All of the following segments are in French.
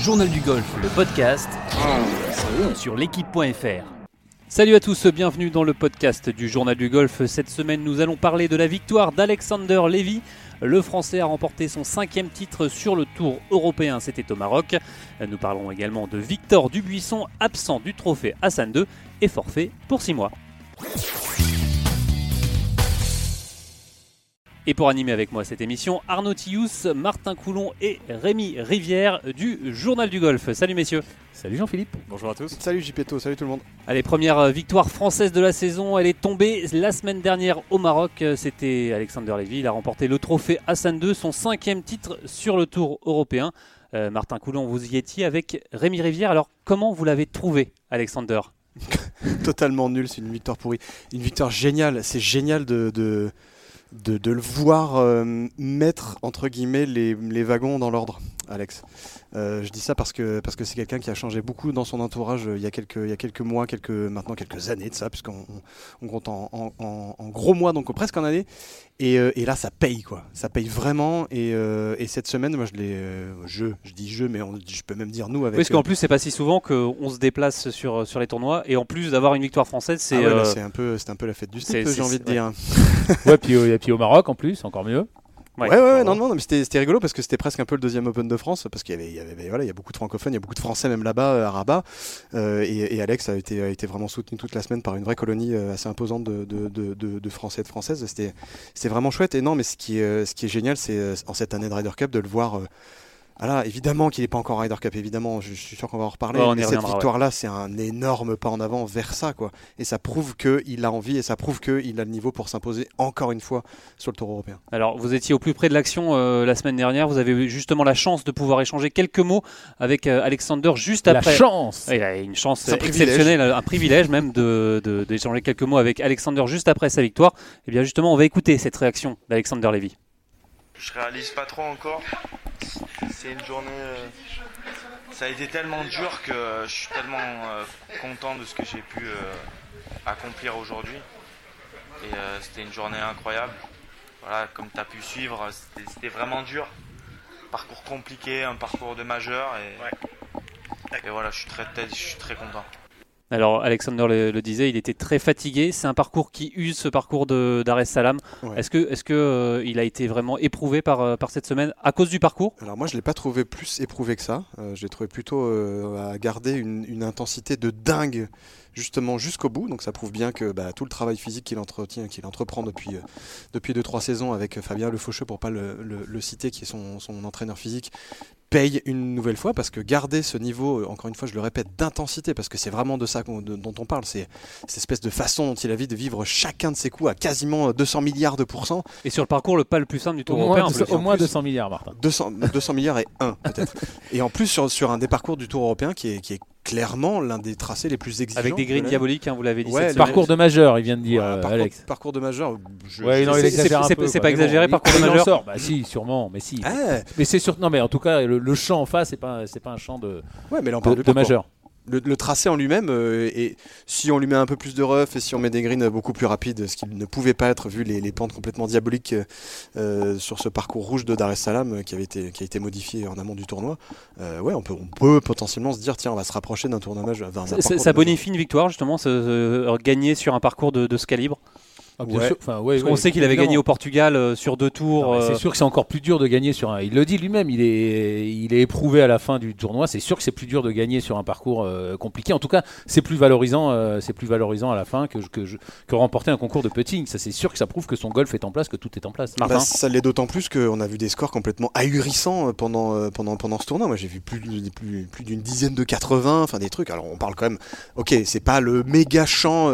Journal du golf, le podcast sur l'équipe.fr. Salut à tous, bienvenue dans le podcast du Journal du golf. Cette semaine, nous allons parler de la victoire d'Alexander Levy. Le Français a remporté son cinquième titre sur le Tour européen, c'était au Maroc. Nous parlerons également de Victor Dubuisson, absent du trophée Hassan II et forfait pour 6 mois. Et pour animer avec moi cette émission, Arnaud Tillous, Martin Coulon et Rémi Rivière du Journal du Golf. Salut messieurs. Salut Jean-Philippe. Bonjour à tous. Salut JPETO, salut tout le monde. Allez, première victoire française de la saison. Elle est tombée la semaine dernière au Maroc. C'était Alexander Levy. Il a remporté le trophée Hassan II, son cinquième titre sur le Tour européen. Euh, Martin Coulon, vous y étiez avec Rémi Rivière. Alors, comment vous l'avez trouvé, Alexander? Totalement nul, c'est une victoire pourrie. Une victoire géniale. C'est génial de, de, de, le voir euh, mettre, entre guillemets, les wagons dans l'ordre, Alex. Euh, je dis ça parce que parce que c'est quelqu'un qui a changé beaucoup dans son entourage euh, il y a quelques il y a quelques mois, quelques maintenant quelques années de ça, puisqu'on on, on compte en, en- en- en gros mois, donc presque en année. Et, euh, et là, ça paye quoi. Ça paye vraiment. Et, euh, et cette semaine, moi, je l'ai, euh, je, je dis je, mais on- je peux même dire nous avec. Parce qu'en plus, c'est pas si souvent qu'on se déplace sur, sur les tournois. Et en plus d'avoir une victoire française, c'est. Ah ouais, euh, c'est un peu, c'est un peu la fête du c'est- j'ai envie de ouais. dire. Ouais, puis, et puis au Maroc en plus, encore mieux. Ouais. Ouais, ouais, non, non, non, mais c'était c'était rigolo parce que c'était presque un peu le deuxième Open de France parce qu'il y avait, il y avait, voilà, il y a beaucoup de francophones, il y a beaucoup de Français même là-bas euh, à Rabat, Euh, et, et Alex a été, a été vraiment soutenu toute la semaine par une vraie colonie euh, assez imposante de, de, de, de- de Français et de Françaises. C'était, c'était vraiment chouette. Et non, mais ce qui est, ce qui est génial, c'est euh, en cette année de Ryder Cup de le voir. euh, voilà, évidemment qu'il n'est pas encore Ryder Cup, évidemment, je, je suis sûr qu'on va en reparler. Ouais, mais cette ouais. victoire-là, c'est un énorme pas en avant vers ça, quoi. Et ça prouve qu'il a envie et ça prouve qu'il a le niveau pour s'imposer encore une fois sur le Tour européen. Alors, vous étiez au plus près de l'action euh, la semaine dernière. Vous avez eu justement la chance de pouvoir échanger quelques mots avec euh, Alexander juste La après. chance Ouais, Il a une chance privilège. exceptionnelle, un privilège même de- de- d'échanger quelques mots avec Alexander juste après sa victoire. Et bien justement, on va écouter cette réaction d'Alexander Levy. Je réalise pas trop encore. C'est une journée. euh, ça a été tellement dur que je suis tellement euh, content de ce que j'ai pu euh, accomplir aujourd'hui. Et c'était une journée incroyable. Voilà, comme tu as pu suivre, c'était- c'était vraiment dur. Parcours compliqué, un parcours de majeur. Et, et voilà, je suis très, je suis très content. Alors, Alexander le, le disait, il était très fatigué. C'est un parcours qui use ce parcours de d'Ar es Salam. Ouais. Est-ce que, est-ce que euh, il a été vraiment éprouvé par, euh, par cette semaine à cause du parcours? Alors moi je l'ai pas trouvé plus éprouvé que ça. Euh, je l'ai trouvé plutôt euh, à garder une, une intensité de dingue justement jusqu'au bout. Donc ça prouve bien que bah, tout le travail physique qu'il entretient, qu'il entreprend depuis euh, depuis deux trois saisons avec Fabien Le Faucheux pour pas le, le- le citer, qui est son, son entraîneur physique, paye une nouvelle fois parce que garder ce niveau, euh, encore une fois je le répète, d'intensité parce que c'est vraiment de ça de- dont on parle. C'est cette espèce de façon dont il a envie de vivre chacun de ses coups à quasiment 200 milliards de pourcents. Et sur le parcours, le pas le plus simple du Au Tour moins, européen. plus. au moins plus- 200 milliards, Martin. 200, 200 milliards et 1 peut-être. Et en plus sur, sur un des parcours du Tour européen qui est, qui est clairement l'un des tracés les plus exigeants. Avec des l'année. diaboliques, hein, vous l'avez dit. Ouais. Parcours de majeur, il vient de dire, Ouais, euh, parcours, Alex. parcours de majeur. je- Ouais, non, je- il c'est- pas mais exagéré, bon, parcours de majeur. sort. Bah si, sûrement, mais si. Ah, Mais c'est sûr, non mais en tout cas le, le champ en face c'est pas c'est pas un champ de, ouais, mais là on de, parle majeur. Le, le tracé en lui-même, euh, et si on lui met un peu plus de rough et si on met des greens beaucoup plus rapides, ce qui ne pouvait pas être vu les, les pentes complètement diaboliques euh, sur ce parcours rouge de Dar es Salaam euh, qui, avait été, qui a été modifié en amont du tournoi, euh, ouais, on peut, on peut potentiellement se dire tiens, on va se rapprocher d'un tournoi majeur. Ça, bonifie une victoire, justement, ce- ce- gagner sur un parcours de, de ce calibre? Ah, bien Ouais. sûr. Enfin, ouais, Parce qu'on ouais, sait qu'il avait gagné au Portugal euh, sur deux tours. Euh, C'est sûr que c'est encore plus dur de gagner sur un. Il le dit lui-même, il est, il est éprouvé à la fin du tournoi. C'est sûr que c'est plus dur de gagner sur un parcours euh, compliqué. En tout cas, c'est plus valorisant, euh, c'est plus valorisant à la fin que, que, je- que remporter un concours de putting. Ça, c'est sûr que ça prouve que son golf est en place, que tout est en place. Martin Bah, ça l'est d'autant plus qu'on a vu des scores complètement ahurissants pendant, euh, pendant, pendant ce tournoi. Moi, j'ai vu plus, de- plus, plus d'une dizaine de 80, enfin des trucs. Alors, on parle quand même, ok, c'est pas le méga champ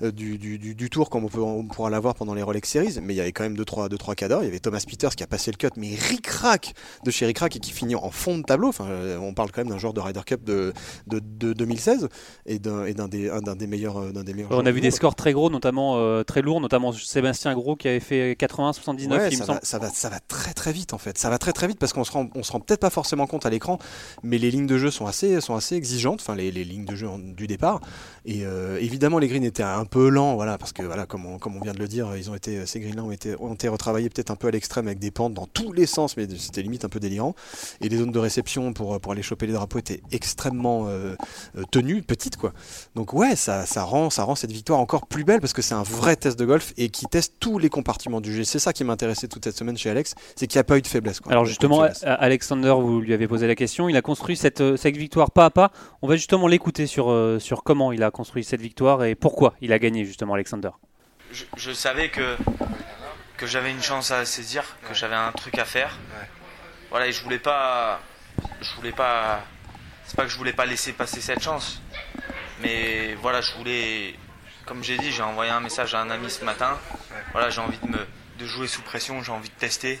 du, du, du, du tour comme on peut, pendant, on pourra la voir pendant les Rolex Series, mais il y avait quand même 2-3 deux, trois, cadors. Il y avait Thomas Peters qui a passé le cut, mais ric-rac de chez ric-rac et qui finit en fond de tableau. Enfin, euh, on parle quand même d'un joueur de Ryder Cup de, de, de 2016 et d'un des, un- des meilleurs. euh, d'un des meilleurs On joueurs a vu des scores très gros, notamment euh, très lourds, notamment Sébastien Gros qui avait fait 80-79, Ouais, il me ça, va, ça, va, ça va très très vite en fait. Ça va très très vite parce qu'on se rend, on se rend peut-être pas forcément compte à l'écran, mais les lignes de jeu sont assez, sont assez exigeantes, enfin les, les lignes de jeu en- du départ. Et euh, évidemment, les greens étaient un peu lents, voilà, parce que voilà, comme on, comme on vient de le dire, ils ont été, ces greens-là ont été, ont été retravaillés peut-être un peu à l'extrême avec des pentes dans tous les sens, mais c'était limite un peu délirant. Et les zones de réception pour, pour aller choper les drapeaux étaient extrêmement euh, euh, tenues, petites quoi. Donc ouais, ça, ça, rend, ça rend cette victoire encore plus belle parce que c'est un vrai test de golf et qui teste tous les compartiments du jeu. C'est ça qui m'intéressait toute cette semaine chez Alex, c'est qu'il n'y a pas eu de faiblesse. Quoi. Alors justement, Alexander, vous lui avez posé la question, il a construit cette, euh, cette victoire pas à pas. On va justement l'écouter sur, euh, sur comment il a construit cette victoire et pourquoi il a gagné justement Alexander. Je, je savais que, que j'avais une chance à saisir, que j'avais un truc à faire. Voilà, et je voulais pas. Je voulais pas. C'est pas que je voulais pas laisser passer cette chance. Mais voilà, je voulais. Comme j'ai dit, j'ai envoyé un message à un ami ce matin. Voilà, j'ai envie de, me, de jouer sous pression, j'ai envie de tester.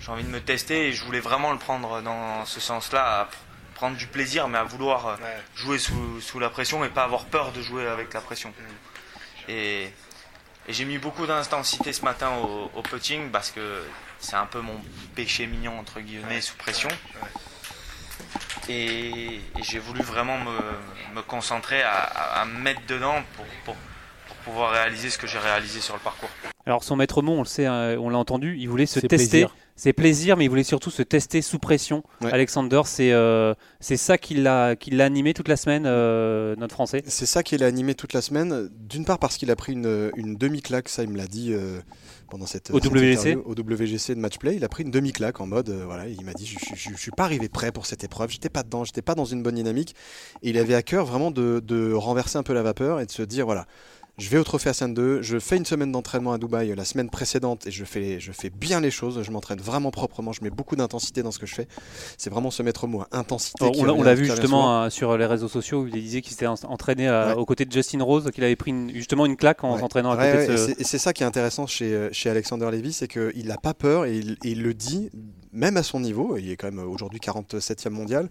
J'ai envie de me tester et je voulais vraiment le prendre dans ce sens-là, prendre du plaisir, mais à vouloir euh, jouer sous, sous la pression et pas avoir peur de jouer avec la pression. Et, et j'ai mis beaucoup d'intensité ce matin au, au putting parce que c'est un peu mon péché mignon entre guillemets sous pression. Et, et j'ai voulu vraiment me, me concentrer à, à- à me mettre dedans pour, pour, pour pouvoir réaliser ce que j'ai réalisé sur le parcours. Alors son maître mot, on le sait, hein, on l'a entendu, il voulait se tester. plaisir. C'est plaisir, mais il voulait surtout se tester sous pression. Ouais. Alexander, c'est euh, c'est ça qui l'a qui l'a animé toute la semaine, euh, notre Français. C'est ça qui l'a animé toute la semaine. D'une part parce qu'il a pris une, une demi-claque, ça il me l'a dit euh, pendant cette Au cette WGC? interview, au WGC de match play. Il a pris une demi-claque en mode, euh, voilà, il m'a dit je, je, je- je suis pas arrivé prêt pour cette épreuve, j'étais pas dedans, j'étais pas dans une bonne dynamique. Et il avait à cœur vraiment de, de renverser un peu la vapeur et de se dire voilà. Je vais au Trophée Hassan 2, je fais une semaine d'entraînement à Dubaï euh, la semaine précédente et je fais, je fais bien les choses, je m'entraîne vraiment proprement, je mets beaucoup d'intensité dans ce que je fais. C'est vraiment ce maître mot, hein, intensité. Qui on l'a- vu justement euh, sur les réseaux sociaux où il disait qu'il s'était en- entraîné à- Ouais. aux côtés de Justin Rose, qu'il avait pris une- justement une claque en Ouais. s'entraînant à Ouais, côté ouais, de ce. c'est- et c'est ça qui est intéressant chez, euh, chez Alexander Levy, c'est qu'il n'a pas peur et il, et il le dit, même à son niveau, il est quand même aujourd'hui 47e mondial,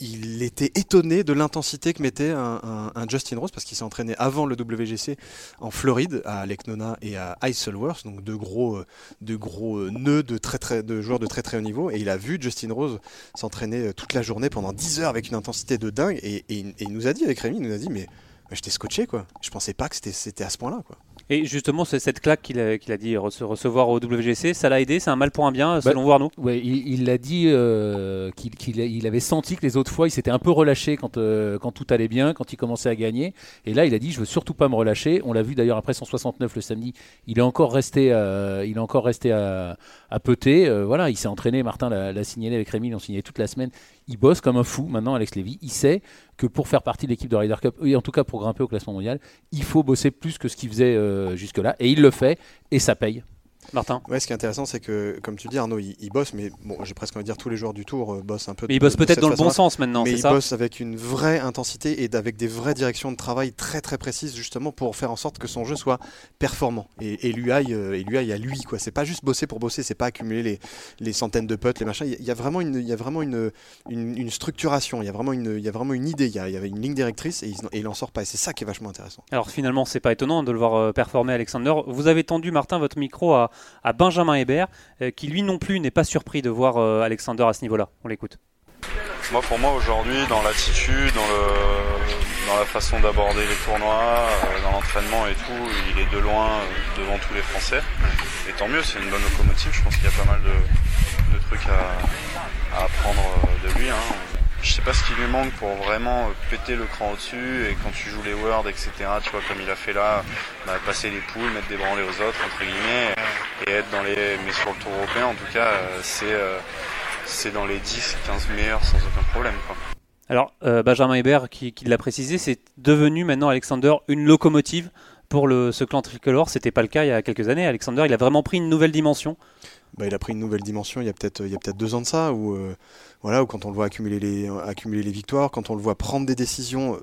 il, était étonné de l'intensité que mettait un, Justin Rose parce qu'il s'est entraîné avant le WGC en Floride, à Nona et à Isleworth, donc deux gros, nœuds de, joueurs de très très haut niveau. Et il a vu Justin Rose s'entraîner toute la journée pendant 10 heures avec une intensité de dingue. Et, il- nous a dit, avec Rémi, il nous a dit, mais mais j'étais scotché quoi. Je pensais pas que c'était- c'était à ce point-là quoi. Et justement, c'est cette claque qu'il a, qu'il a dit rece- recevoir au WGC, ça l'a aidé, c'est un mal pour un bien, selon vous Arnaud? Ouais, il l'a dit euh, qu'il il avait senti que les autres fois, il s'était un peu relâché quand, euh, quand tout allait bien, quand il commençait à gagner. Et là, il a dit Je veux surtout pas me relâcher. On l'a vu d'ailleurs après son 69 le samedi. Il est encore resté, euh, il est encore resté à, à peuter. Euh, voilà, il s'est entraîné. Martin l'a signalé avec Rémi, ils l'ont signé toute la semaine. Il bosse comme un fou maintenant, Alex Lévy. Il sait que pour faire partie de l'équipe de Ryder Cup, et en tout cas pour grimper au classement mondial, il faut bosser plus que ce qu'il faisait euh, jusque-là. Et il le fait, et ça paye. Martin Ouais, ce qui est intéressant, c'est que, comme tu dis, Arnaud, il, il bosse, mais bon, j'ai presque envie de dire tous les joueurs du tour euh, bossent un peu. Mais il de- bosse de peut-être dans le bon sens maintenant, mais c'est il ça bosse avec une vraie intensité et avec des vraies directions de travail très très précises justement pour faire en sorte que son jeu soit performant et, et lui aille euh, et lui aille à lui quoi. C'est pas juste bosser pour bosser, c'est pas accumuler les, les centaines de potes, les machins. Il y a- vraiment une il y a vraiment une, une, une structuration, il y a vraiment une il y a vraiment une idée, il y a, il y avait une ligne directrice et il, et il en sort pas. Et c'est ça qui est vachement intéressant. Alors finalement, c'est pas étonnant de le voir euh, performer Alexander. Vous avez tendu, Martin, votre micro à, à Benjamin Hébert, euh, qui lui non plus n'est pas surpris de voir euh, Alexander à ce niveau-là. On l'écoute. Moi, pour moi, aujourd'hui, dans l'attitude, dans, la façon d'aborder les tournois, euh, dans l'entraînement et tout, il est de loin devant tous les Français. Et tant mieux, c'est une bonne locomotive. Je pense qu'il y a pas mal de, trucs à, apprendre de lui. Hein. Je sais pas ce qui lui manque pour vraiment euh, péter le cran au-dessus et quand tu joues les Worlds, etc., tu vois, comme il a fait là, bah, passer les poules, mettre des branlées aux autres, entre guillemets, et être dans les. Mais sur le tour européen, en tout cas, euh, c'est. euh, c'est dans les 10-15 meilleurs sans aucun problème. Quoi. Alors, euh, Benjamin Hébert, qui, qui l'a précisé, c'est devenu maintenant Alexander une locomotive pour le, ce clan tricolore. C'était pas le cas il y a quelques années. Alexander, il a vraiment pris une nouvelle dimension. Bah, il a pris une nouvelle dimension il y a peut-être deux ans de ça où euh, quand on le voit accumuler les victoires quand on le voit prendre des décisions euh,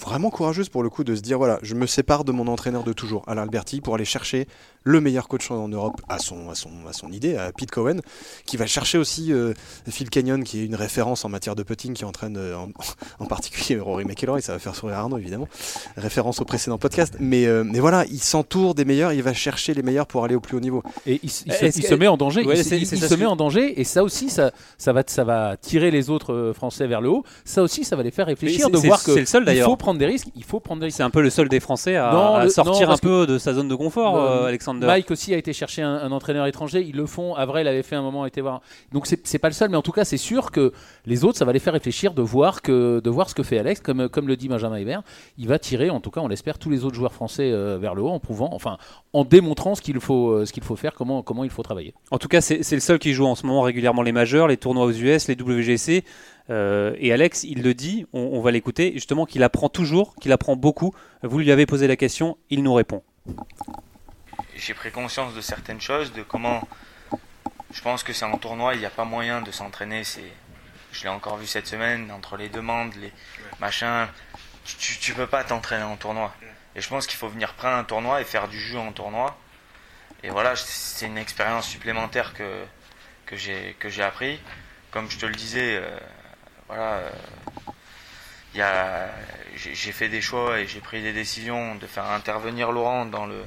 vraiment courageuse pour le coup de se dire voilà, je me sépare de mon entraîneur de toujours, Alain Alberti, pour aller chercher le meilleur coach en Europe à son, à son, à son idée, à Pete Cohen, qui va chercher aussi euh, Phil Kenyon, qui est une référence en matière de putting, qui entraîne euh, en, en, particulier Rory McIlroy, ça va faire sourire Arnaud évidemment, référence au précédent podcast. Mais, euh, mais voilà, il s'entoure des meilleurs, il va chercher les meilleurs pour aller au plus haut niveau. Et il, il, se, il se, met en danger. Ouais, il, il se met en danger, et ça aussi, ça, ça, va, ça va tirer les autres Français vers le haut. Ça aussi, ça va les faire réfléchir de voir que le seul, il faut prendre des risques. Il faut prendre des risques. C'est un peu le seul des Français à, non, à sortir non, un peu de sa zone de confort, euh, Alexander. Mike aussi a été chercher un, un, entraîneur étranger. Ils le font. Avril avait fait un moment, été voir. Donc c'est pas le seul, mais en tout cas, c'est sûr que les autres, ça va les faire réfléchir de voir que de voir ce que fait Alex, comme comme le dit Benjamin Hébert, il va tirer, en tout cas, on l'espère, tous les autres joueurs français euh, vers le haut en prouvant, enfin, en démontrant ce qu'il faut euh, ce qu'il faut faire, comment comment il faut travailler. En tout cas, c'est le seul qui joue en ce moment régulièrement les majeurs, les tournois aux US, les WGC. Euh, et Alex, il le dit, on, on va l'écouter, justement qu'il apprend toujours, qu'il apprend beaucoup. Vous lui avez posé la question, il nous répond. J'ai pris conscience de certaines choses, de comment. Je pense que c'est en tournoi, il n'y a pas moyen de s'entraîner. C'est, je l'ai encore vu cette semaine entre les demandes, les machins. Tu, tu peux pas t'entraîner en tournoi. Et je pense qu'il faut venir prendre un tournoi et faire du jeu en tournoi. Et voilà, c'est une expérience supplémentaire que que j'ai que j'ai appris. Comme je te le disais. Euh, voilà, euh, j'ai fait des choix et j'ai pris des décisions de faire intervenir Laurent dans le,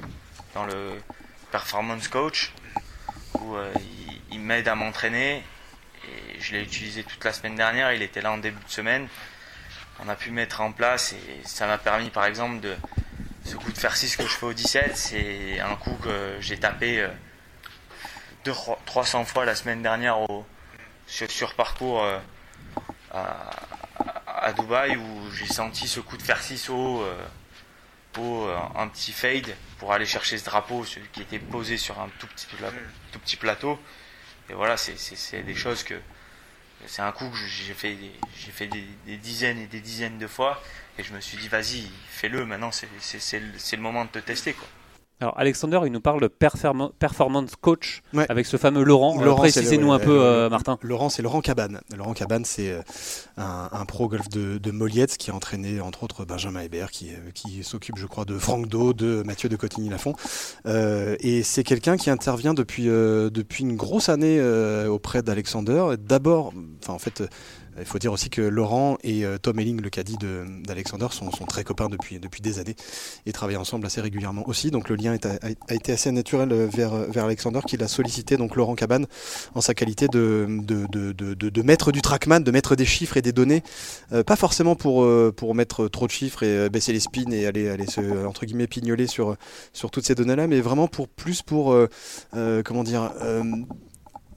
le performance coach, où euh, il, m'aide à m'entraîner. Et je l'ai utilisé toute la semaine dernière, il était là en début de semaine. On a pu mettre en place et ça m'a permis par exemple de ce coup de fer 6 que je fais au 17, c'est un coup que j'ai tapé euh, deux, 300 fois la semaine dernière au, sur, parcours euh, à, à, Dubaï où j'ai senti ce coup de fer 6 haut, euh, euh, un petit fade pour aller chercher ce drapeau celui qui était posé sur un tout petit, plateau, tout petit plateau. Et voilà, c'est des choses que. C'est un coup que j'ai fait, j'ai fait des, des, dizaines et des dizaines de fois. Et je me suis dit, vas-y, fais-le, maintenant c'est le, le moment de te tester. Quoi. Alors Alexander, il nous parle de performance coach ouais. avec ce fameux Laurent. Laurent Précisez-nous un peu, euh, Martin. Laurent, c'est Laurent Cabane. Laurent Cabane, c'est euh, un, un, pro golf de, de Moliette qui a entraîné entre autres Benjamin Hébert, qui, euh, qui s'occupe, je crois, de Franck Do, de Mathieu de Cotigny-Lafont. Euh, et c'est quelqu'un qui intervient depuis euh, depuis une grosse année auprès d'Alexander. D'abord, enfin en fait il faut dire aussi que Laurent et euh, Tom Elling, le caddie d'Alexander, sont, sont, très copains depuis, depuis des années et travaillent ensemble assez régulièrement aussi. Donc le lien a, été assez naturel euh, vers, vers Alexander qui l'a sollicité, donc Laurent Cabane, en sa qualité de, de, de, de, maître du trackman, de mettre des chiffres et des données, euh, pas forcément pour, euh, pour mettre trop de chiffres et euh, baisser les spins et aller, aller se, entre guillemets, pignoler sur, sur toutes ces données-là, mais vraiment pour plus pour, comment dire,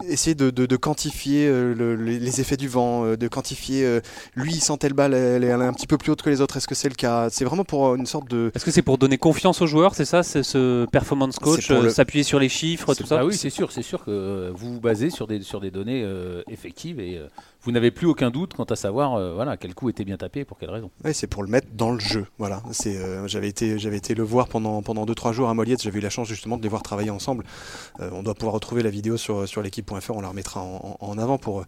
essayer de, de, de quantifier euh, le, les effets du vent, euh, de quantifier euh, lui il sentait le balle, elle, elle, est un petit peu plus haute que les autres. Est-ce que c'est le cas? C'est vraiment pour une sorte de. Est-ce que c'est pour donner confiance aux joueurs C'est ça, c'est ce performance coach, le... s'appuyer sur les chiffres, tout ça? Ah oui, c'est sûr, c'est sûr que vous vous basez sur des sur des données effectives et vous n'avez plus aucun doute quant à savoir euh, voilà, quel coup était bien tapé et pour quelle raison. Oui, c'est pour le mettre dans le jeu. Voilà. Euh, j'avais, été, j'avais été le voir pendant 2-3 pendant deux, trois jours à Moliette, j'avais eu la chance justement de les voir travailler ensemble. Euh, on doit pouvoir retrouver la vidéo sur, sur l'équipe.fr, on la remettra en, avant pour,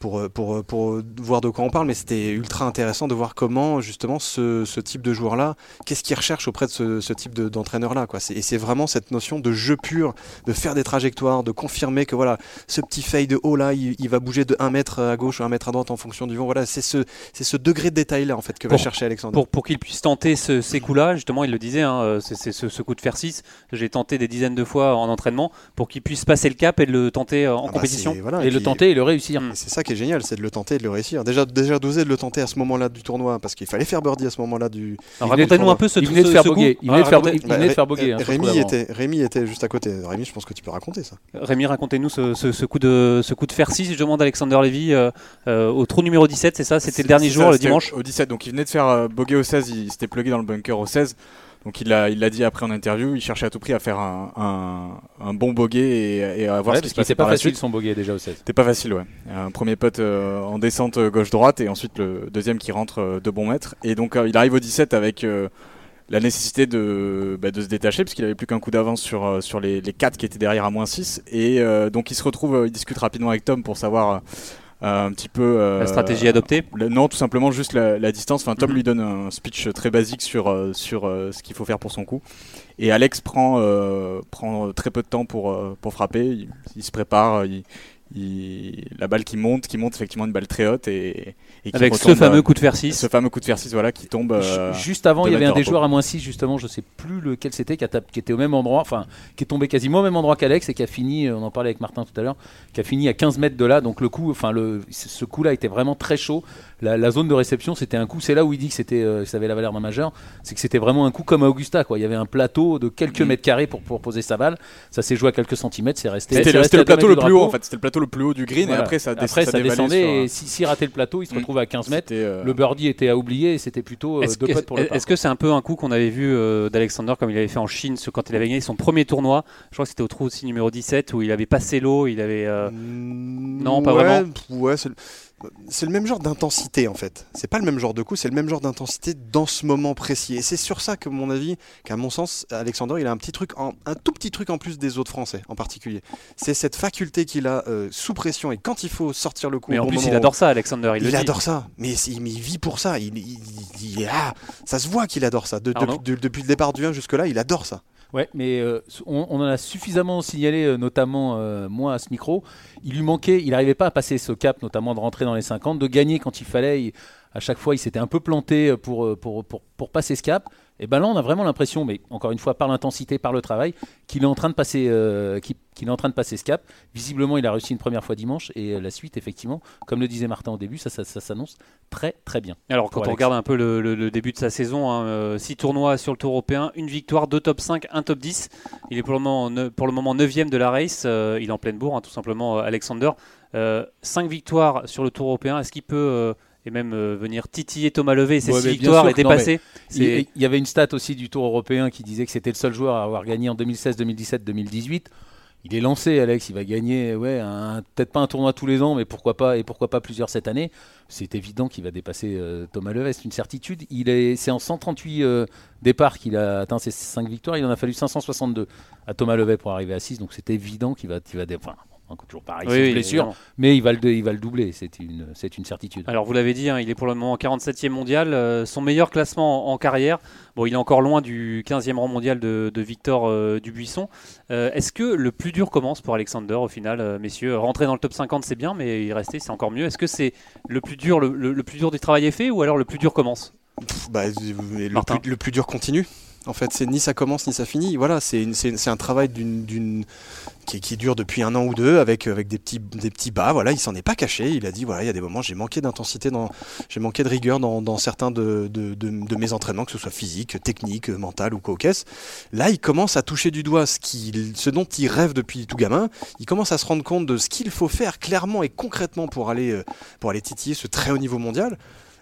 pour, pour, pour, voir de quoi on parle, mais c'était ultra intéressant de voir comment justement ce, ce type de joueur-là, qu'est-ce qu'il recherche auprès de ce, type de, d'entraîneur-là. Quoi. Et c'est vraiment cette notion de jeu pur, de faire des trajectoires, de confirmer que voilà, ce petit fade de haut là, il, il va bouger de 1 mètre à gauche ou 1 mètre à droite en fonction du vent. Voilà, c'est ce, c'est ce degré de détail là en fait que pour, va chercher Alexandre. Pour, pour qu'il puisse tenter ce, ces coups-là, justement, il le disait, hein, c'est, c'est ce, ce, coup de fer 6, j'ai tenté des dizaines de fois en entraînement pour qu'il puisse passer le cap et le tenter en ah compétition. Bah voilà, et, et puis, le tenter et le réussir. Et c'est ça qui est génial, c'est de le tenter et de le réussir. Déjà, déjà d'oser de le tenter à ce moment-là du tournoi parce qu'il fallait faire birdie à ce moment-là du. Racontez-nous un peu ce Il venait de faire boguer. Il venait de faire, boguer. Hein, Rémi était, Rémi était juste à côté. Rémi, je pense que tu peux raconter ça. Rémi, racontez-nous ce, ce, ce, coup de ce coup de fer 6. Je demande à Alexander Lévy euh, euh, au trou numéro 17, c'est ça C'était le dernier jour, ça, le dimanche Au 17, donc il venait de faire euh, bogey au 16, il s'était plugué dans le bunker au 16. Donc il l'a il a dit après en interview, il cherchait à tout prix à faire un, un, un bon bogey et, et, à voir ouais, ce qui se passait pas par facile la suite. son bogey déjà au 16. C'était pas facile, ouais. Un premier putt euh, en descente gauche-droite et ensuite le deuxième qui rentre euh, de bon mètre. Et donc euh, il arrive au 17 avec euh, la nécessité de, bah, de se détacher parce qu'il avait plus qu'un coup d'avance sur, euh, sur les, les 4 qui étaient derrière à moins 6. Et euh, donc il se retrouve, il discute rapidement avec Tom pour savoir un petit peu. la stratégie adoptée Non, tout simplement juste la, distance. Enfin, Tom mhm. lui donne un speech très basique sur, sur ce qu'il faut faire pour son coup. Et Alex prend, prend très peu de temps pour, pour frapper. Il, se prépare. Il, la balle qui monte, qui monte effectivement une balle très haute et, avec ce fameux coup de fer 6 ce fameux coup de fer 6 voilà qui tombe euh, juste avant il y avait un des joueurs à moins 6 justement je sais plus lequel c'était qui, qui, était au même endroit enfin qui est tombé quasiment au même endroit qu'Alex et qui a fini on en parlait avec Martin tout à l'heure qui a fini à 15 mètres de là. Donc le coup enfin le ce coup là était vraiment très chaud la, zone de réception, c'était un coup. C'est là où il dit que c'était, euh, ça avait la valeur d'un majeur. C'est que c'était vraiment un coup comme à Augusta. Quoi. Il y avait un plateau de quelques mm. mètres carrés pour, pour poser sa balle. Ça s'est joué à quelques centimètres. C'est resté. C'était, le, plateau le plus haut en fait. C'était le plateau le plus haut du green et après ça, après, ça, descendait. Et s'il ratait le plateau, il se mm. retrouvait à 15 mètres. Euh, le birdie était à oublier. Et c'était plutôt euh, est-ce deux pour le Est-ce que c'est un peu un coup qu'on avait vu d'Alexander comme il avait fait en Chine quand il avait gagné son premier tournoi? Je crois que c'était au trou aussi numéro 17 où il avait passé l'eau. Il avait. Mm, non, pas vraiment. Ouais, c'est le même genre d'intensité en fait. C'est pas le même genre de coup, c'est le même genre d'intensité dans ce moment précis. Et c'est sur ça que mon avis, qu'à mon sens, Alexander, il a un petit truc, un tout petit truc en plus des autres Français en particulier. C'est cette faculté qu'il a euh, sous pression et quand il faut sortir le coup. Mais en plus, il adore ça, Alexander. Il, adore ça, mais il, vit pour ça. Il, ah, ça se voit qu'il adore ça. depuis le départ du 1 jusque là, il adore ça. Ouais, mais euh, on, en a suffisamment signalé, euh, notamment euh, moi à ce micro. Il lui manquait, il n'arrivait pas à passer ce cap, notamment de rentrer dans les 50, de gagner quand il fallait. À chaque fois, il s'était un peu planté pour, pour, pour, pour passer ce cap. Et ben là, on a vraiment l'impression, mais encore une fois, par l'intensité, par le travail, qu'il est en train de passer, euh, qu'il, est en train de passer ce cap. Visiblement, il a réussi une première fois dimanche, et euh, la suite, effectivement, comme le disait Martin au début, ça, ça, s'annonce très très bien. Alors, quand on regarde un peu le, début de sa saison, 6 hein, euh, tournois sur le Tour européen, une victoire, deux top 5, un top 10. Il est pour le moment, pour le moment 9 de la race. il est en pleine bourre, hein, tout simplement, Alexander. 5 victoires sur le Tour européen. Est-ce qu'il peut et même euh, venir titiller Thomas Levé et ses victoires et dépasser. Il y avait une stat aussi du Tour européen qui disait que c'était le seul joueur à avoir gagné en 2016, 2017, 2018. Il est lancé, Alex. Il va gagner, ouais, peut-être pas un tournoi tous les ans, mais pourquoi pas et pourquoi pas plusieurs cette année. C'est évident qu'il va dépasser euh, Thomas Levet, c'est une certitude. Il est, c'est en 138 euh, départs qu'il a atteint ses 5 victoires. Il en a fallu 562 à Thomas Levet pour arriver à 6, donc c'est évident qu'il va, qu'il va, enfin, toujours pareil, c'est blessure, mais il va le, il va le doubler, c'est une, c'est une certitude. Alors vous l'avez dit, hein, il est pour le moment 47e mondial, euh, son meilleur classement en, carrière. Bon, il est encore loin du 15e rang mondial de, Victor euh, Dubuisson. Euh, est-ce que le plus dur commence pour Alexander au final, messieurs? Rentrer dans le top 50, c'est bien, mais y rester, c'est encore mieux. Est-ce que c'est le plus dur, le, plus dur du travail est fait, ou alors le plus dur commence? Bah, le, plus, dur continue. En fait, c'est ni ça commence ni ça finit. Voilà, c'est un travail qui, dure depuis un an ou deux avec, avec des, petits, bas. Voilà, il s'en est pas caché. Il a dit voilà, il y a des moments j'ai manqué d'intensité, j'ai manqué de rigueur dans, certains de, mes entraînements, que ce soit physique, technique, mental ou coquesse. Là, il commence à toucher du doigt ce, ce dont il rêve depuis tout gamin. Il commence à se rendre compte de ce qu'il faut faire clairement et concrètement pour aller, euh, pour aller titiller ce très haut niveau mondial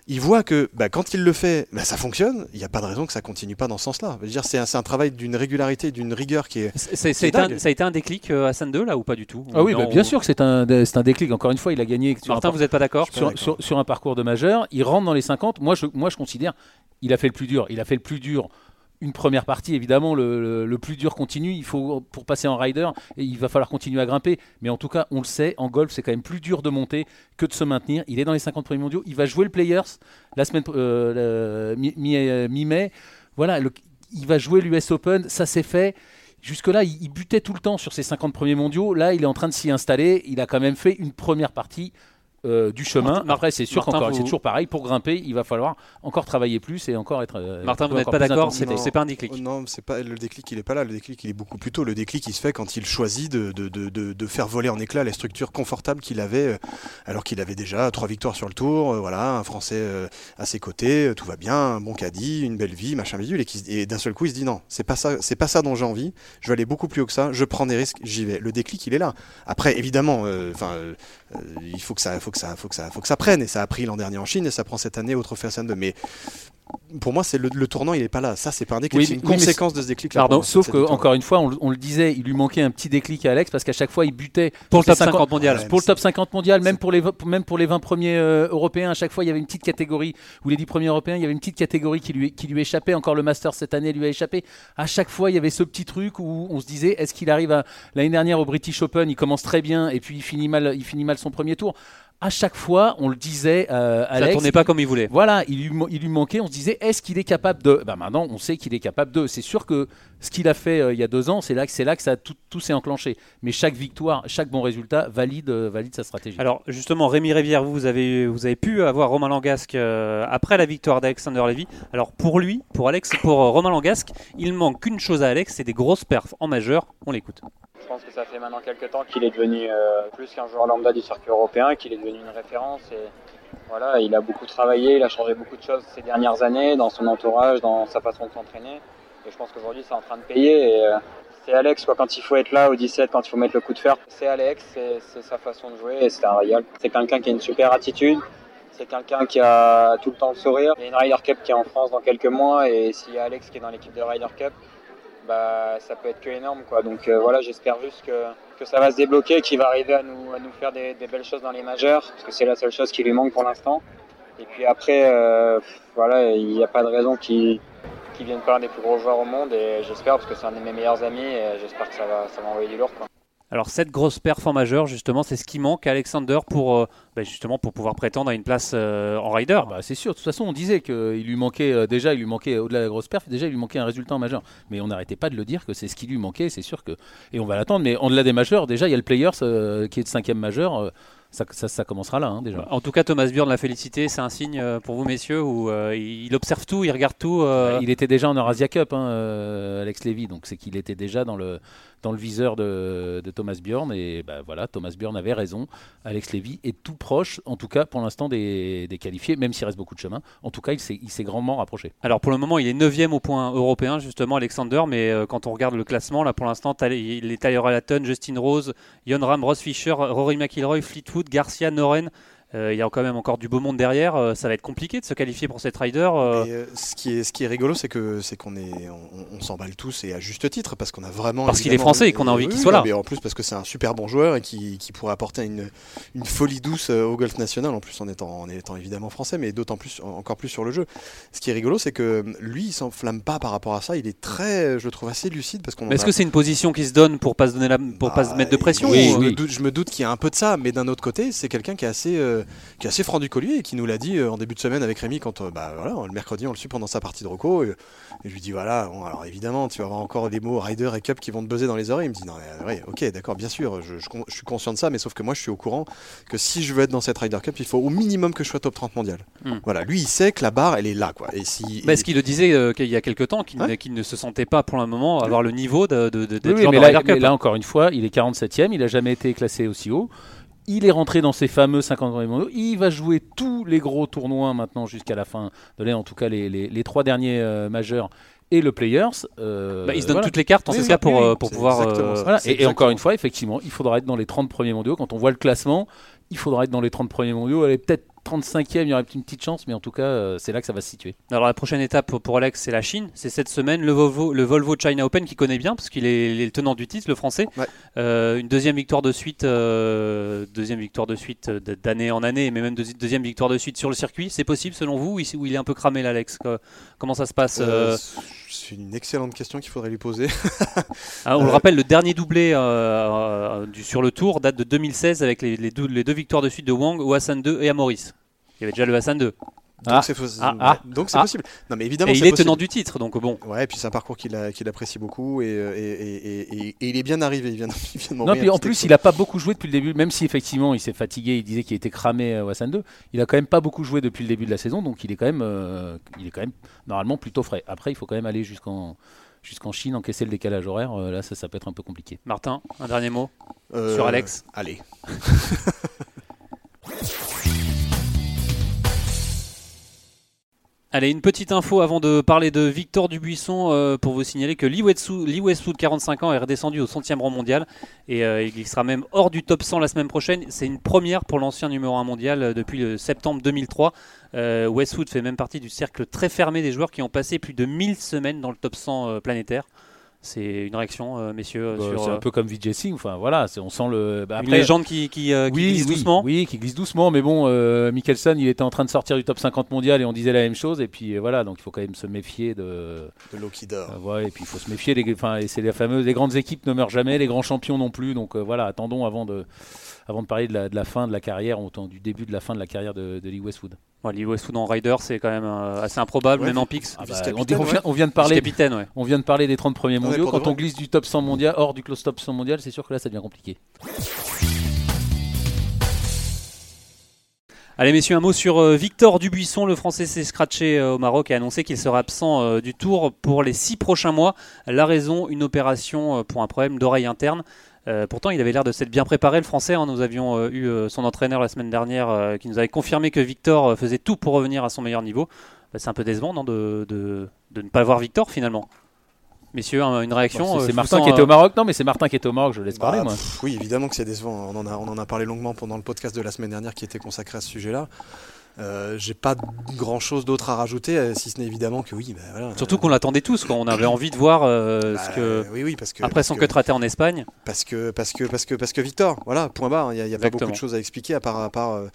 il voit que bah, quand il le fait, bah, ça fonctionne. Il n'y a pas de raison que ça continue pas dans ce sens-là. C'est un, un, travail d'une régularité, d'une rigueur qui est. ça, a été un déclic euh, à San 2 là ou pas du tout? Ah oui, bah, bien sûr que c'est un, un déclic. Encore une fois, il a gagné. Sur Martin, vous n'êtes pas d'accord? sur, sur, un parcours de majeur. Il rentre dans les 50. Moi, je, moi, je considère, il a fait le plus dur. Il a fait le plus dur une première partie, évidemment, le, plus dur continue. Il faut pour passer en rider, il va falloir continuer à grimper. Mais en tout cas, on le sait, en golf, c'est quand même plus dur de monter que de se maintenir. Il est dans les 50 premiers mondiaux. Il va jouer le Players la semaine euh, euh, mi-mai. voilà, il va jouer l'US Open. Ça s'est fait. Jusque-là, il, il butait tout le temps sur ses 50 premiers mondiaux. Là, il est en train de s'y installer. Il a quand même fait une première partie euh, du chemin. Après, c'est sûr qu'encore, c'est toujours pareil. Pour grimper, il va falloir encore travailler plus et encore être. Euh, Martin, vous n'êtes pas d'accord C'est pas un déclic. Non, c'est pas le déclic. Il est pas là. Le déclic, il est beaucoup plus tôt. Le déclic, il se fait quand il choisit de, de, de, de faire voler en éclats les structures confortables qu'il avait, euh, alors qu'il avait déjà trois victoires sur le tour. voilà, un Français à ses côtés, tout va bien, un bon caddie, une belle vie, machin bidule, et, et d'un seul coup, il se dit non, c'est pas ça, c'est pas ça dont j'ai envie. Je vais aller beaucoup plus haut que ça. Je prends des risques, j'y vais. Le déclic, il est là. Après, évidemment, enfin, il faut que ça, faut que ça, faut que ça, faut que ça prenne. Et ça a pris l'an dernier en Chine et ça prend cette année au Trophée 2. Mais pour moi, c'est le, tournant, il est pas là. Ça, c'est pas un déclic, c'est une conséquence de ce déclic. Pardon, sauf que encore une fois, on, le disait, il lui manquait un petit déclic à Alex parce qu'à chaque fois, il butait pour le top 50, mondial. pour le top 50 mondial, même pour les même pour les 20 premiers euh, européens, à chaque fois, il y avait une petite catégorie ou les 10 premiers européens, il y avait une petite catégorie qui lui qui lui échappait. Encore le Master cette année lui a échappé. À chaque fois, il y avait ce petit truc où on se disait, est-ce qu'il arrive à l'année dernière au British Open, il commence très bien et puis il finit mal, il finit mal son premier tour à chaque fois, on le disait, euh, Alex. Ça tournait pas comme il voulait. Voilà, il lui, il lui manquait. On se disait, est-ce qu'il est capable de bah Maintenant, on sait qu'il est capable de. C'est sûr que ce qu'il a fait euh, il y a deux ans, c'est là, là que ça tout, tout s'est enclenché. Mais chaque victoire, chaque bon résultat valide, euh, valide sa stratégie. Alors justement, Rémi Rivière, vous, vous avez, vous avez pu avoir Romain Langasque euh, après la victoire d'Alexander Levy. Alors pour lui, pour Alex, pour Romain Langasque, il manque qu'une chose à Alex, c'est des grosses perfs en majeur. On l'écoute. Je pense que ça fait maintenant quelques temps qu'il est devenu euh, plus qu'un joueur lambda du circuit européen, qu'il est devenu une référence. Et voilà, il a beaucoup travaillé, il a changé beaucoup de choses ces dernières années dans son entourage, dans sa façon de s'entraîner. Et je pense qu'aujourd'hui, c'est en train de payer. Et, euh, c'est Alex, quoi, quand il faut être là au 17, quand il faut mettre le coup de fer. C'est Alex, c'est, c'est sa façon de jouer et c'est un régal. C'est quelqu'un qui a une super attitude. C'est quelqu'un qui a tout le temps le sourire. Il y a une Ryder Cup qui est en France dans quelques mois et s'il y a Alex qui est dans l'équipe de Ryder Cup, bah, ça peut être que énorme. Quoi. Donc euh, voilà, j'espère juste que, ça va se débloquer, qu'il va arriver à nous, faire des, belles choses dans les majeurs, parce que c'est la seule chose qui lui manque pour l'instant. Et puis après, euh, voilà, il n'y a pas de raison qu'il qu'il vienne pas un des plus gros joueurs au monde, et j'espère, parce que c'est un de mes meilleurs amis, et j'espère que ça va, ça va envoyer du lourd. Alors cette grosse perf en majeur, justement, c'est ce qui manque à Alexander pour, euh, bah, justement, pour pouvoir prétendre à une place euh, en rider. Bah, c'est sûr. De toute façon, on disait qu'il lui manquait euh, déjà, il lui manquait au-delà de la grosse perf, déjà il lui manquait un résultat en majeur. Mais on n'arrêtait pas de le dire que c'est ce qui lui manquait. C'est sûr que et on va l'attendre. Mais en delà des majeurs, déjà il y a le Players qui est de cinquième majeur. ça, ça, ça commencera là hein, déjà. En tout cas, Thomas Bjorn l'a félicité. C'est un signe pour vous, messieurs, où euh, il observe tout, il regarde tout. euh, Il était déjà en Eurasia Cup, hein, euh, Alex Lévy, donc c'est qu'il était déjà dans le, dans le viseur de, Thomas Bjorn. Et bah, voilà, Thomas Bjorn avait raison. Alex Lévy est tout proche, en tout cas pour l'instant, des, qualifiés, même s'il reste beaucoup de chemin. En tout cas, il s'est il grandement rapproché. Alors pour le moment, il est 9 au point européen, justement, Alexander, mais euh, quand on regarde le classement, là pour l'instant, les, les Tyler Alaton, Justin Rose, Jon Ram, Ross Fisher, Rory McIlroy, Fleetwood, Garcia, Noren. Euh, il y a quand même encore du beau monde derrière. euh, ça va être compliqué de se qualifier pour cette rider. euh. Ce, qui est, ce qui est rigolo, c'est que c'est qu'on est, on, on s'emballe tous et à juste titre parce qu'on a vraiment. Parce qu'il est français et qu'on a envie qu'il soit là. Mais en plus parce que c'est un super bon joueur et qui, qui pourrait apporter une, une folie douce au golf national. En plus en étant, en étant évidemment français, mais d'autant plus, encore plus sur le jeu. Ce qui est rigolo, c'est que lui, il s'enflamme pas par rapport à ça. Il est très, je le trouve assez lucide parce qu'on. Est-ce a- que c'est une position qui se donne pour pas se donner la, pour pas se mettre de pression oui, ou- je, me doute, je me doute qu'il y a un peu de ça, mais d'un autre côté, c'est quelqu'un qui est assez, euh, qui est assez franc du collier et qui nous l'a dit euh, en début de semaine avec Rémi quand, euh, bah voilà, le mercredi, on le suit pendant sa partie de Rocco. Et, et je lui dis voilà, bon, alors évidemment, tu vas avoir encore des mots Ryder et Cup qui vont te buzzer dans les oreilles. Il me dit non, mais, ouais, ok, d'accord, bien sûr, je, je con- je suis conscient de ça, mais sauf que moi, je suis au courant que si je veux être dans cette Ryder Cup, il faut au minimum que je sois top 30 mondial. Hmm. Voilà, lui, il sait que la barre, elle est là, quoi. Et si, Bah, et- ce qu'il le disait euh, qu'il y a quelques temps, qu'il ne, qu'il ne se sentait pas pour le moment avoir le niveau de, de, de- d'être Oui, oui, joueur mais de là, Ryder Cup. mais là, encore une fois, il est 47e, il n'a jamais été classé aussi haut. Il est rentré dans ces fameux 50 premiers mondiaux. Il va jouer tous les gros tournois maintenant jusqu'à la fin de l'année, en tout cas les, les- les trois derniers euh, majeurs et le Players. euh, Bah, il se donne voilà. toutes les cartes en Oui, oui, cas pour, oui, euh, pour pouvoir. euh. Voilà. Et, et encore une fois, effectivement, il faudra être dans les 30 premiers mondiaux. Quand on voit le classement, il faudra être dans les 30 premiers mondiaux. Elle est peut-être 35e, il y aurait une petite chance, mais en tout cas, euh, c'est là que ça va se situer. Alors la prochaine étape pour- pour Alex, c'est la Chine. C'est cette semaine le Volvo, le Volvo China Open qu'il connaît bien parce qu'il est, le tenant du titre, le français. Ouais. Euh, une deuxième victoire de suite, euh, deuxième victoire de suite d'année en année, mais même deuxi- deuxième victoire de suite sur le circuit. C'est possible selon vous ou il, ou il est un peu cramé l'Alex? Co- Comment ça se passe Euh, euh, c'est une excellente question qu'il faudrait lui poser. ah, On le euh, rappelle, le dernier doublé euh, euh, du, sur le tour date de 2016 avec les, les deux, les deux victoires de suite de Wang, au Hassan 2 et à Maurice. Il y avait déjà le Hassan 2. Donc Ah. c'est Ah, ah, donc c'est ah. possible. Non mais évidemment Et il est tenant du titre, donc bon. Ouais, et puis c'est un parcours qu'il apprécie beaucoup et, euh, et, et- et- et- et il est bien arrivé. Il vient, de- il vient de Non, puis en plus, il n'a pas beaucoup joué depuis le début, même si effectivement il s'est fatigué, il disait qu'il était cramé à Wassan 2. Il a quand même pas beaucoup joué depuis le début de la saison, donc il est quand même, euh, il est quand même normalement plutôt frais. Après, il faut quand même aller jusqu'en jusqu'en Chine, encaisser le décalage horaire. euh, là, ça, ça peut être un peu compliqué. Martin, un dernier mot Euh, sur Alex? Allez. Allez, une petite info avant de parler de Victor Dubuisson euh, pour vous signaler que Lee Westwood, Lee Westwood, 45 ans, est redescendu au 100e rang mondial et euh, il sera même hors du top 100 la semaine prochaine. C'est une première pour l'ancien numéro 1 mondial euh, depuis le septembre 2003. Euh, Westwood fait même partie du cercle très fermé des joueurs qui ont passé plus de 1000 semaines dans le top 100 euh, planétaire. C'est une réaction, euh, messieurs, Bah, sur c'est euh, un peu comme Vijay Singh. Enfin voilà, c'est- on sent le. bah, une légende qui, qui, euh, qui oui, glisse oui, doucement. Oui, qui glisse doucement, mais bon, euh, Mikkelsen, il était en train de sortir du top 50 mondial et on disait la même chose. Et puis euh, voilà, donc il faut quand même se méfier de. De l'eau qui dort. Euh, ouais, et puis il faut se méfier. Des, enfin, et c'est les fameuses, les grandes équipes ne meurent jamais, les grands champions non plus. Donc euh, voilà, attendons avant de, avant de parler de la, de la fin de la carrière, autant du début de la fin de la carrière de, de Lee Westwood. Ouais, Lee Westwood en rider, c'est quand même euh, assez improbable, Ouais, même en pix. Ah bah, on, dit- on ouais. vient, on vient de parler, capitaine, ouais. on vient de parler des 30 premiers mondiaux. Quand on glisse du top 100 mondial, hors du close top 100 mondial, c'est sûr que là, ça devient compliqué. Allez messieurs, un mot sur euh, Victor Dubuisson. Le Français s'est scratché euh, au Maroc et a annoncé qu'il sera absent du Tour pour les six prochains mois. La raison, une opération pour un problème d'oreille interne. Euh, pourtant, il avait l'air de s'être bien préparé, le Français. hein. Nous avions euh, eu euh, son entraîneur la semaine dernière euh, qui nous avait confirmé que Victor euh, faisait tout pour revenir à son meilleur niveau. Bah, c'est un peu décevant non, de, de- de ne pas voir Victor finalement. Messieurs, un- une réaction Bon, c'est- euh, Martin sens, qui était au Maroc. Non, mais c'est Martin qui était au Maroc, je laisse Bah, parler, moi. pff, oui, évidemment que c'est décevant. On en, a, on en a parlé longuement pendant le podcast de la semaine dernière qui était consacré à ce sujet-là. Euh, J'ai pas grand chose d'autre à rajouter, euh, si ce n'est évidemment que oui. bah, voilà, Surtout euh, qu'on l'attendait tous, quand on avait envie de voir euh, bah, ce que. Oui, oui, parce que. Après parce son que- cut raté en Espagne, Parce que, parce que, parce que, parce que Victor, voilà, point barre. Il n'y a, y a pas beaucoup de choses à expliquer à part, à part euh,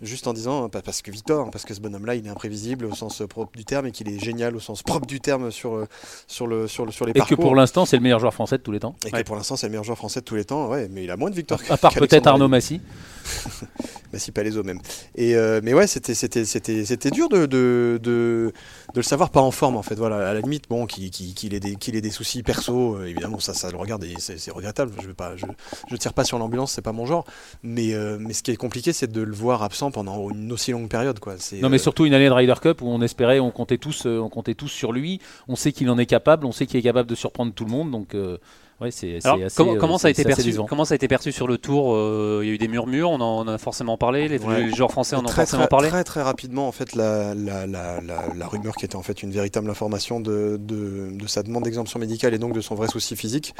juste en disant pa- parce que Victor, parce que ce bonhomme-là, il est imprévisible au sens euh, propre du terme et qu'il est génial au sens propre du terme sur, euh, sur, le, sur, le, sur les Et que parcours. pour l'instant, c'est le meilleur joueur français de tous les temps. Et que pour l'instant, c'est le meilleur joueur français de tous les temps, ouais, mais il a moins de victoires. À part peut-être Arnaud. Massy. Massy Palaiso même. Et euh, mais ouais, c'était c'était c'était c'était dur de, de, de, de le savoir pas en forme en fait. Voilà, à la limite, bon, qu'il qu'il ait des qu'il ait des soucis perso, euh, évidemment ça ça le regarde et c'est regrettable. Je veux pas, je, je tire pas sur l'ambulance, c'est pas mon genre. Mais euh, mais ce qui est compliqué, c'est de le voir absent pendant une aussi longue période, quoi. Non, mais euh, surtout une année de Ryder Cup où on espérait, on comptait tous, on comptait tous sur lui. On sait qu'il en est capable, on sait qu'il est capable de surprendre tout le monde. Donc, euh, ouais, c'est c'est Alors, assez. comment, euh, comment ça a été perçu décevant. Comment ça a été perçu sur le tour Euh, Il y a eu des murmures, on en, on a forcément parlé. Les, Ouais. les joueurs français en ont forcément très, parlé. Très très rapidement, en fait, la, la, la, la, la rumeur qui était en fait une véritable information de, de, de sa demande d'exemption médicale et donc de son vrai souci physique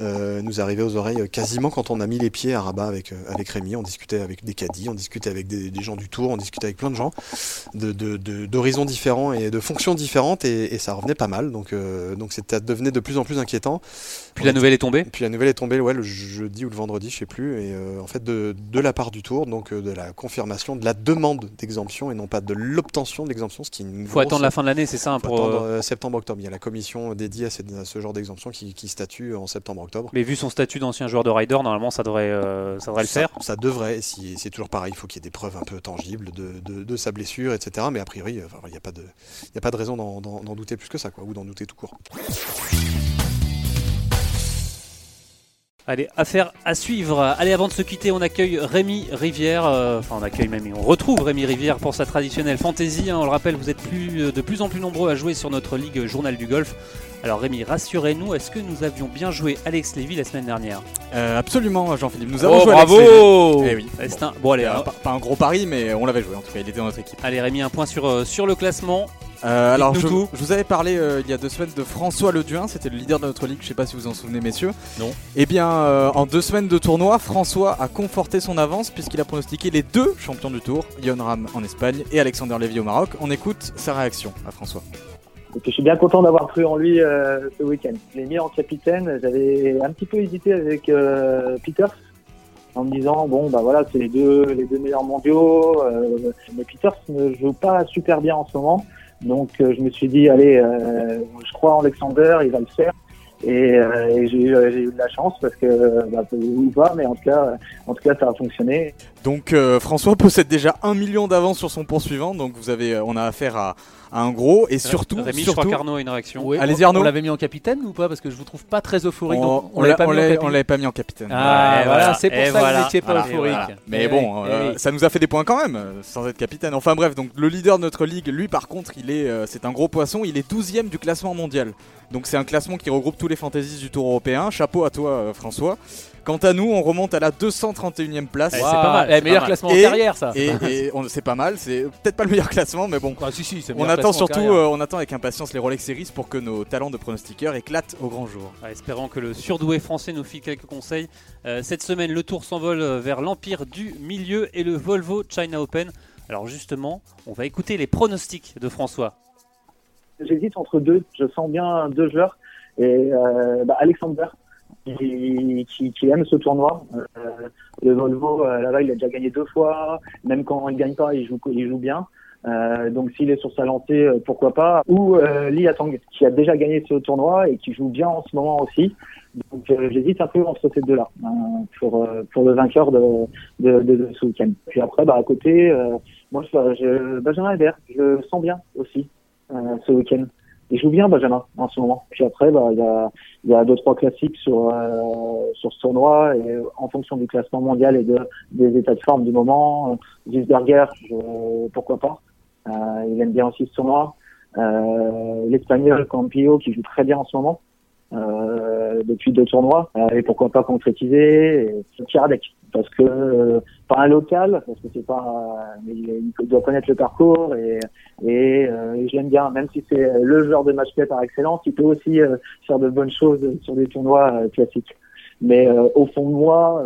euh, nous arrivait aux oreilles quasiment quand on a mis les pieds à Rabat avec, euh, avec Rémi. On discutait avec des caddies, on discutait avec des, des gens du tour, on discutait avec plein de gens de- de- de- d'horizons différents et de fonctions différentes et, et ça revenait pas mal. Donc, euh, donc ça devenait de plus en plus inquiétant. Puis la nouvelle est tombée. Puis la nouvelle est tombée ouais, le jeudi ou le vendredi, je sais plus, et euh, en fait de, de la part du tour, donc euh, de la confirmation de la demande d'exemption et non pas de l'obtention de l'exemption, ce qui Il faut attendre la fin de l'année, c'est ça hein, pour, attendre euh, septembre-octobre. Il y a la commission dédiée à, cette- à ce genre d'exemption qui, qui statue en septembre-octobre. Mais vu son statut d'ancien joueur de rider, normalement ça devrait, euh, ça devrait le faire. Ça devrait, si, c'est toujours pareil, il faut qu'il y ait des preuves un peu tangibles de, de- de sa blessure, etc. Mais a priori, enfin, il n'y a, a pas de raison d'en douter plus que ça, quoi, ou d'en douter tout court. Allez, affaire à suivre. Allez, avant de se quitter, on accueille Rémi Rivière. euh, enfin, on accueille même, on retrouve Rémi Rivière pour sa traditionnelle fantasy. hein. on le rappelle, vous êtes euh, de plus en plus nombreux à jouer sur notre ligue Journal du Golf. Alors Rémi, rassurez-nous, est-ce que nous avions bien joué Alex Lévy la semaine dernière Euh, absolument, Jean-Philippe. Nous avons Oh, joué Alex Lévy. bravo Eh oui. C'est un- Bon, allez, Euh, hein. pas, pas un gros pari, mais on l'avait joué en tout cas. Il était dans notre équipe. allez Rémi, un point sur, euh, sur le classement. Euh, alors, je, Dites-nous tout. je vous avais parlé euh, il y a deux semaines de François Leduin, c'était le leader de notre ligue, je sais pas si vous en souvenez, messieurs. Non. Eh bien, euh, en deux semaines de tournoi, François a conforté son avance puisqu'il a pronostiqué les deux champions du tour, Yon Ram en Espagne et Alexander Levy au Maroc. On écoute sa réaction à François. Je suis bien content d'avoir cru en lui euh, ce week-end. Je l'ai mis en capitaine. J'avais un petit peu hésité avec euh, Peters en me disant bon bah voilà c'est les deux les deux meilleurs mondiaux. euh, mais Peters ne joue pas super bien en ce moment. Donc euh, je me suis dit allez je crois en Alexander il va le faire. Et, j'ai eu de la chance parce que bah, ou pas mais en tout cas en tout cas ça a fonctionné. Donc François possède déjà un million d'avance sur son poursuivant, donc vous avez, on a affaire à, à un gros et surtout, Rémi, je crois surtout qu'Arnaud a une réaction. Ouais, Allez-y, on- Arnaud. On l'avait mis en capitaine ou pas Parce que je vous trouve pas très euphorique. on, on l'avait l'a- pas on mis en l'a- capitaine. on l'avait pas mis en capitaine. Ah Et voilà, voilà, c'est pour et ça que vous n'étiez pas voilà. euphorique. Voilà. Mais Eh bon, euh, eh oui. ça nous a fait des points quand même, euh, sans être capitaine. Enfin bref, donc le leader de notre ligue, lui par contre, il est, euh, c'est un gros poisson, il est 12ème du classement mondial. Donc c'est un classement qui regroupe tous les fantaisies du Tour européen. Chapeau à toi euh, François. Quant à nous, on remonte à la 231e place. Eh, c'est pas mal, Eh, c'est meilleur pas mal. classement Et- en carrière, ça. Et, et on- c'est pas mal, c'est peut-être pas le meilleur classement, mais bon. Ah, si, si, On attend surtout, euh, on attend avec impatience les Rolex Series pour que nos talents de pronostiqueurs éclatent au grand jour. Espérons que le surdoué français nous file quelques conseils. Euh, cette semaine, le tour s'envole euh, vers l'Empire du Milieu et le Volvo China Open. Alors justement, on va écouter les pronostics de François. J'hésite entre deux. Je sens bien deux joueurs. Et euh, bah, Alexander, qui, qui, qui, aime ce tournoi. Euh, le Volvo, euh, là-bas, il a déjà gagné deux fois. Même quand il gagne pas, il joue, il joue bien. Euh, donc s'il est sur sa lancée, euh, pourquoi pas. Ou euh, Lee Atang, qui a déjà gagné ce tournoi et qui joue bien en ce moment aussi. Donc euh, j'hésite un peu entre ces deux-là pour pour le vainqueur de de, de, ce week-end. Puis après, bah à côté, moi je, je, Benjamin Hébert, je le sens bien aussi ce week-end. Il joue bien Benjamin en ce moment. Puis après, bah il y a il y a deux trois classiques sur sur ce tournoi et en fonction du classement mondial et de des états de forme du moment, Gisberger, pourquoi pas. Euh, il aime bien aussi ce tournoi. Euh, L'espagnol Campillo qui joue très bien en ce moment. Euh, depuis deux tournois euh, et pourquoi pas concrétiser Kiradec parce que euh, pas un local parce que c'est pas mais il, doit connaître le parcours et et, l'aime bien même si c'est le genre de match play par excellence il peut aussi faire de bonnes choses sur des tournois classiques mais au fond de moi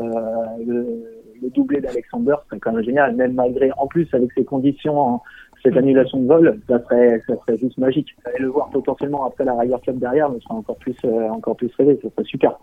le, le doublé d'Alexander serait quand même génial même malgré en plus avec ses conditions cette annulation de vol, ça serait, ça serait juste magique. Et le voir potentiellement après la Ryder Cup derrière me serait encore plus, euh, encore plus rêvé. Ça serait super.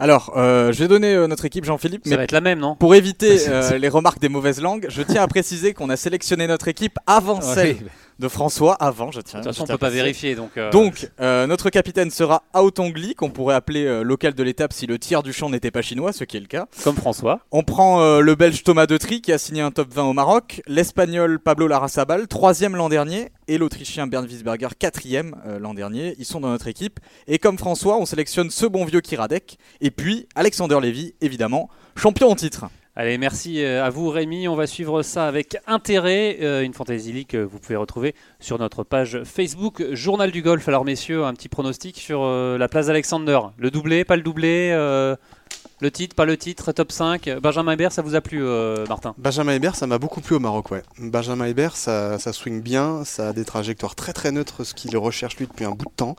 Alors, euh, je vais donner euh, notre équipe Jean-Philippe. Ça va être la même, non Pour éviter euh, les remarques des mauvaises langues, je tiens à préciser qu'on a sélectionné notre équipe avant celle de François avant, je tiens. De toute façon, on peut pas vérifier. Donc, euh, donc euh, notre capitaine sera Aotongli, qu'on pourrait appeler euh, local de l'étape si le tiers du champ n'était pas chinois, ce qui est le cas. Comme François. On prend le belge Thomas Detry, qui a signé un top 20 au Maroc, l'espagnol Pablo Larrazabal, troisième l'an dernier, et l'autrichien Bernd Wiesberger, quatrième l'an dernier. Ils sont dans notre équipe. Et comme François, on sélectionne ce bon vieux Kiradek, et puis Alexander Lévy, évidemment, champion en titre. Allez, merci euh, à vous Rémi. On va suivre ça avec intérêt. Euh, une Fantasy League que vous pouvez retrouver sur notre page Facebook Journal du Golf. Alors messieurs, un petit pronostic sur euh, la place d'Alexander. Le doublé, pas le doublé le titre, pas le titre, top 5. Benjamin Hébert, ça vous a plu, Martin? Benjamin Hébert, ça m'a beaucoup plu au Maroc, ouais. Benjamin Hébert, ça, ça swing bien, ça a des trajectoires très très neutres, ce qu'il recherche lui depuis un bout de temps.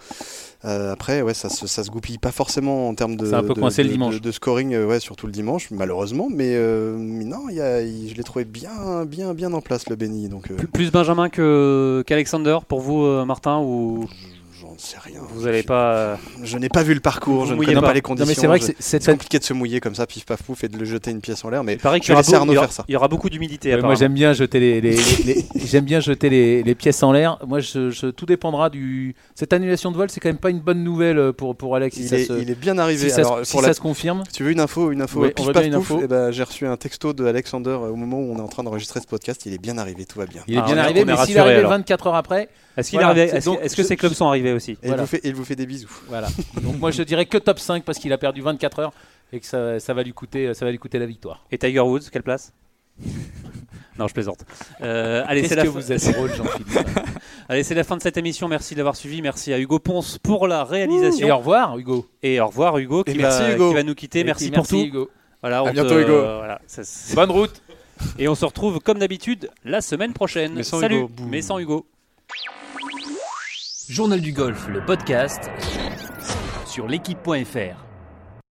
Euh, après, ouais, ça, se, ça se goupille pas forcément en termes de, un peu de, coincé le dimanche. de, scoring, euh, ouais, surtout le dimanche, malheureusement. Mais, euh, non, y a, je l'ai trouvé bien, bien, bien en place le Benny. Donc, plus, Benjamin que qu'Alexander pour vous, Martin ou? Sais rien. Vous n'allez pas. Euh, je n'ai pas vu le parcours, je ne connais pas. les conditions. mais c'est vrai que c'est compliqué de se mouiller comme ça, pif paf pouf, et de le jeter une pièce en l'air. Mais il paraît qu'il y, aura faire ça. Il y aura beaucoup d'humidité. moi, j'aime bien jeter les, j'aime bien jeter les, pièces en l'air. Moi, je, tout dépendra du. Cette annulation de vol, c'est quand même pas une bonne nouvelle pour pour Alex. Il, est, bien arrivé. Si, ça, se confirme. Tu veux une info, une info pif paf pouf eh ben, J'ai reçu un texto de Alexander au moment où on est en train d'enregistrer ce podcast. Il est bien arrivé, tout va bien. Il est bien arrivé, mais s'il arrive 24 heures après. Est-ce que ces clubs sont arrivés aussi Et il vous fait des bisous. Voilà. donc moi je dirais que top 5 parce qu'il a perdu 24 heures et que ça, va lui coûter, ça va lui coûter la victoire. Et Tiger Woods, quelle place? Non, je plaisante. Euh, allez, c'est la que vous êtes drôle, Jean-Philippe. allez, c'est la fin de cette émission. Merci d'avoir suivi. Merci à Hugo Ponce pour la réalisation. Et au revoir, Hugo. Et au revoir, Hugo, qui, va, qui va, nous quitter. merci pour tout. Hugo. Voilà, à bientôt, Hugo. voilà, Bonne route. Et on se retrouve comme d'habitude la semaine prochaine. Mais sans Salut. Hugo. Mais sans Hugo. Journal du golf, le podcast sur l'équipe.fr.